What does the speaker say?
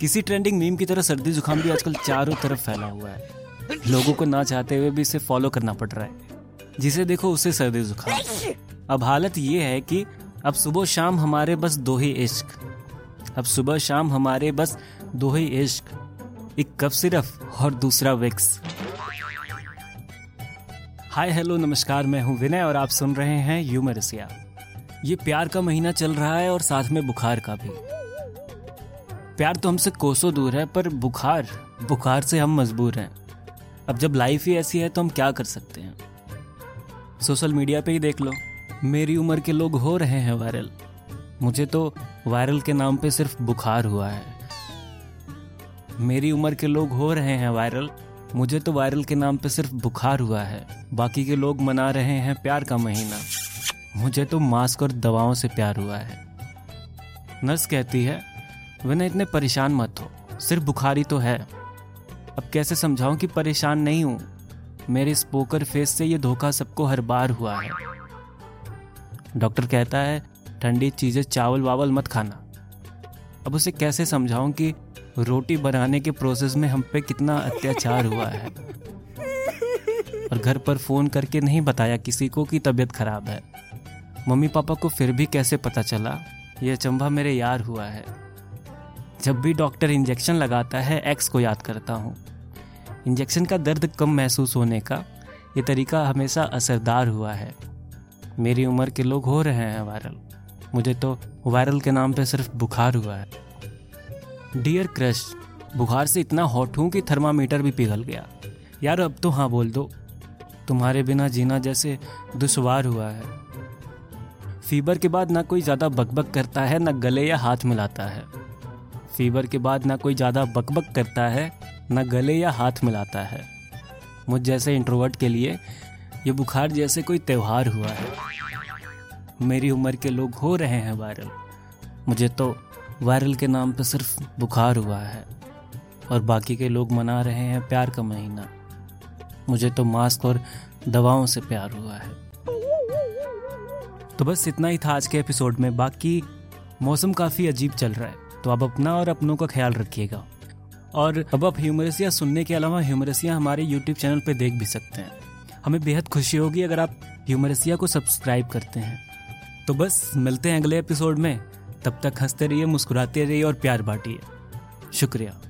किसी trending meme की तरह सर्दी जुकाम भी आजकल चारों तरफ़ फैला हुआ है। लोगों को ना चाहते हुए भी इसे फॉलो करना पड़ रहा है। जिसे देखो उसे सर्दी जुकाम अब हालत ये है कि अब सुबह शाम हमारे बस दो ही इश्क। अब सुबह शाम हमारे बस दो ही इश्क। एक कप सिर्फ़ और दूसरा विक्स। हाय, हेलो, नमस्कार, मैं हूँ विनय और आप सुन रहे हैं यूमरसिया ये प्यार का महीना चल रहा है और साथ में बुखार का भी। प्यार तो हमसे कोसों दूर है, पर बुखार बुखार से हम मजबूर हैं। अब जब लाइफ ही ऐसी है तो हम क्या कर सकते हैं? सोशल मीडिया पे ही देख लो। मेरी उम्र के लोग हो रहे हैं वायरल मुझे तो वायरल के नाम पे सिर्फ़ बुखार हुआ है। मेरी उम्र के लोग हो रहे हैं वायरल मुझे तो वायरल के नाम पे सिर्फ़ बुखार हुआ है। बाकी के लोग मना रहे हैं प्यार का महीना। मुझे तो मास्क और दवाओं से प्यार हुआ है। नर्स कहती है विनय इतने परेशान मत हो। सिर्फ़ बुखारी तो है। अब कैसे समझाऊं कि परेशान नहीं हूँ? मेरे इस पोकर फेस से ये धोखा सबको हर बार हुआ है। डॉक्टर कहता है, ठंडी चीज़ें चावल वावल मत खाना। अब उसे कैसे समझाऊं कि रोटी बनाने के प्रोसेस में हम पे कितना अत्याचार हुआ है? और घर पर फ़ोन करके नहीं बताया किसी को कि तबीयत खराब है। मम्मी पापा को फिर भी कैसे पता चला? यह चंबा मेरे यार हुआ है। जब भी डॉक्टर इंजेक्शन लगाता है एक्स को याद करता हूँ। इंजेक्शन का दर्द कम महसूस होने का ये तरीका हमेशा असरदार हुआ है। मेरी उम्र के लोग हो रहे हैं वायरल। मुझे तो वायरल के नाम पे सिर्फ़ बुखार हुआ है। डियर क्रश बुखार से इतना हॉट हूँ कि थर्मामीटर भी पिघल गया। यार, अब तो हाँ बोल दो। तुम्हारे बिना जीना जैसे दुशवार हुआ है। फीवर के बाद ना कोई ज़्यादा बकबक करता है, ना गले या हाथ मिलाता है। फीवर के बाद ना कोई ज़्यादा बकबक करता है, ना गले या हाथ मिलाता है। मुझ जैसे इंट्रोवर्ट के लिए ये बुखार जैसे कोई त्यौहार हुआ है। मेरी उम्र के लोग हो रहे हैं वायरल। मुझे तो वायरल के नाम पे सिर्फ़ बुखार हुआ है। और बाकी के लोग मना रहे हैं प्यार का महीना। मुझे तो मास्क और दवाओं से प्यार हुआ है। तो बस इतना ही था आज के एपिसोड में। बाकी मौसम काफ़ी अजीब चल रहा है। तो आप अपना और अपनों का ख्याल रखिएगा। और अब आप ह्यूमरसिया सुनने के अलावा ह्यूमरसिया हमारे यूट्यूब चैनल पर देख भी सकते हैं। हमें बेहद खुशी होगी अगर आप ह्यूमरसिया को सब्सक्राइब करते हैं। तो बस, मिलते हैं अगले एपिसोड में। तब तक हँसते रहिए, मुस्कुराते रहिए और प्यार बांटिए। शुक्रिया।